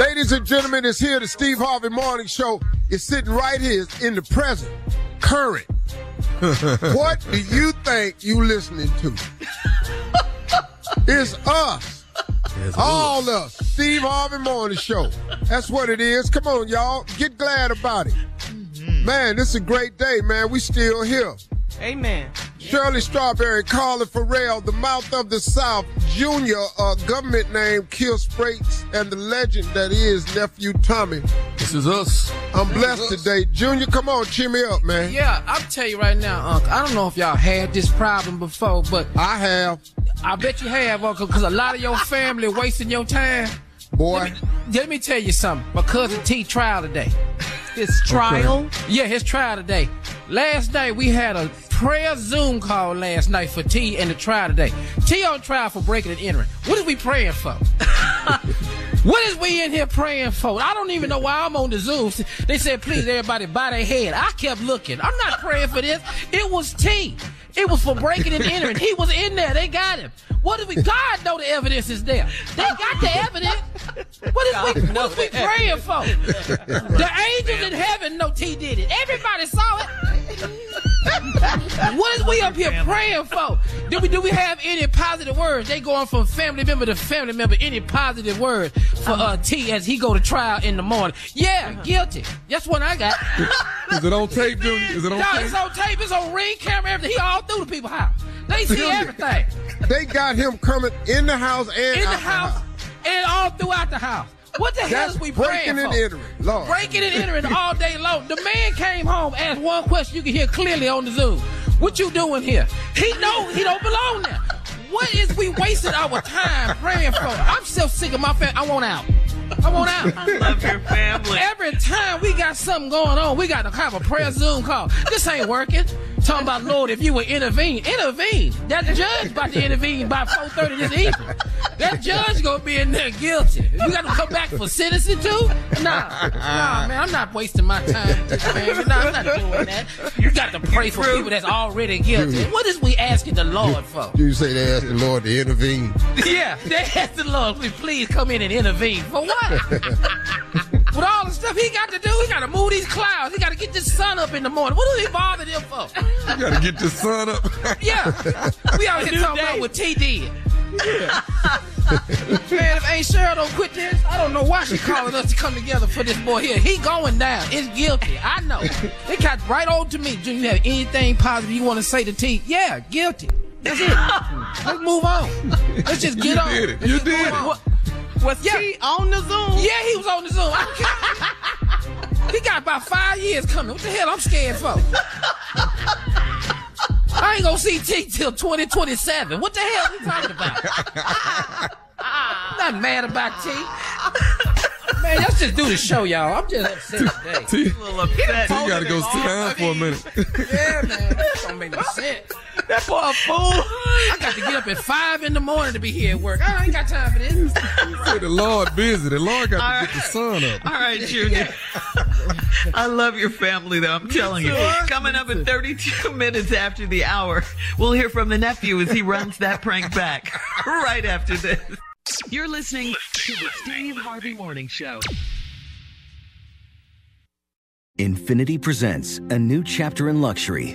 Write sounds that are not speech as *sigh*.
Ladies and gentlemen, it's here. The Steve Harvey Morning Show is sitting right here in the present, current. *laughs* what do you think you listening to? it's us. All us. Steve Harvey Morning Show. That's what it is. Come on, y'all. Get glad about it. Mm-hmm. Man, this is a great day, man. We still here. Amen. Shirley Strawberry, Carla Ferrell, the mouth of the South, Junior, uh, government name Kier Spates, and the legend that is nephew Tommy. This is us. I'm blessed today. Junior, come on, cheer me up, man. Yeah, I'll tell you right now, Unc. I don't know if y'all had this problem before, but I have. I bet you have, Uncle, because a lot of your family wasting your time. Boy. Let me tell you something. My cousin T trial today. His trial? Yeah, his trial today. Last night we had a prayer Zoom call last night for T and the trial today. T on trial for breaking and entering. What is we praying for? *laughs* what is we in here praying for? I don't even know why I'm on the Zoom. They said, please, everybody, bow their head. I kept looking. I'm not praying for this. It was T. It was for breaking and entering. He was in there. They got him. What is we? God know the evidence is there. They got the evidence. What is we? What is we praying for? The angels in heaven know T did it. Everybody saw it. *laughs* *laughs* what is we up here praying for? Do we do we have any positive words? They going from family member to family member. Any positive words for uh, T as he go to trial in the morning? Yeah, guilty. That's what I got. *laughs* Is it on tape, Junior? Is it on No, tape? it's on tape. It's on ring camera. Everything. He all through the people's house. They see everything They got him coming in the house and in the out house and all throughout the house. What the hell is we praying for? breaking and entering. Lord. Breaking and entering all day long. The man came home, asked one question you can hear clearly on the Zoom. What you doing here? He know he don't belong there. What is we wasting our time praying for? I'm so sick of my family. I want out. I want out. I love your family. Every time we got something going on, we got to have a prayer Zoom call. This ain't working. Talking about Lord, if you would intervene, intervene. That judge about to intervene by 4:30 this evening. That judge gonna be in there guilty. You got to come back for sentencing too? Nah, nah, man, I'm not wasting my time. man. Nah, I'm not doing that. You got to pray for people that's already guilty. What is we asking the Lord for? You say they asked the Lord to intervene. Yeah, they asked the Lord, please, please come in and intervene. For what? *laughs* With all the stuff he got to do, he got to move these clouds. He got to get this sun up in the morning. What do he bother them for? You gotta get the sun up. *laughs* Yeah, we out here New talking day. about what T did. Man, if Aunt Cheryl don't quit this, I don't know why she calling us to come together for this boy here. He going down. It's guilty. I know. They got right on to me. Do you have anything positive you want to say to T? Yeah, guilty. That's it. *laughs* Let's move on. Let's just get You on. did it. You did it. On. Was Yeah. he on the Zoom? Yeah, he was on the Zoom. He got about five years coming. What the hell I'm scared for? I ain't gonna see T till 2027. What the hell are you talking about? I'm not mad about T. Man, let's just do the show, y'all. I'm just upset today. T, T A little upset. gotta go sit down for a minute. Yeah, man. That don't make no sense. *laughs* That poor fool. I got to get up at five in the morning to be here at work. I ain't got time for this. *laughs* Say the Lord busy. The Lord got All to get the sun up. All right, Junior. I love your family, though. I'm telling you. Coming up in 32 *laughs* minutes after the hour, we'll hear from the nephew as he runs that prank back right after this. You're listening to the Steve Harvey Morning Show. Infiniti presents a new chapter in luxury,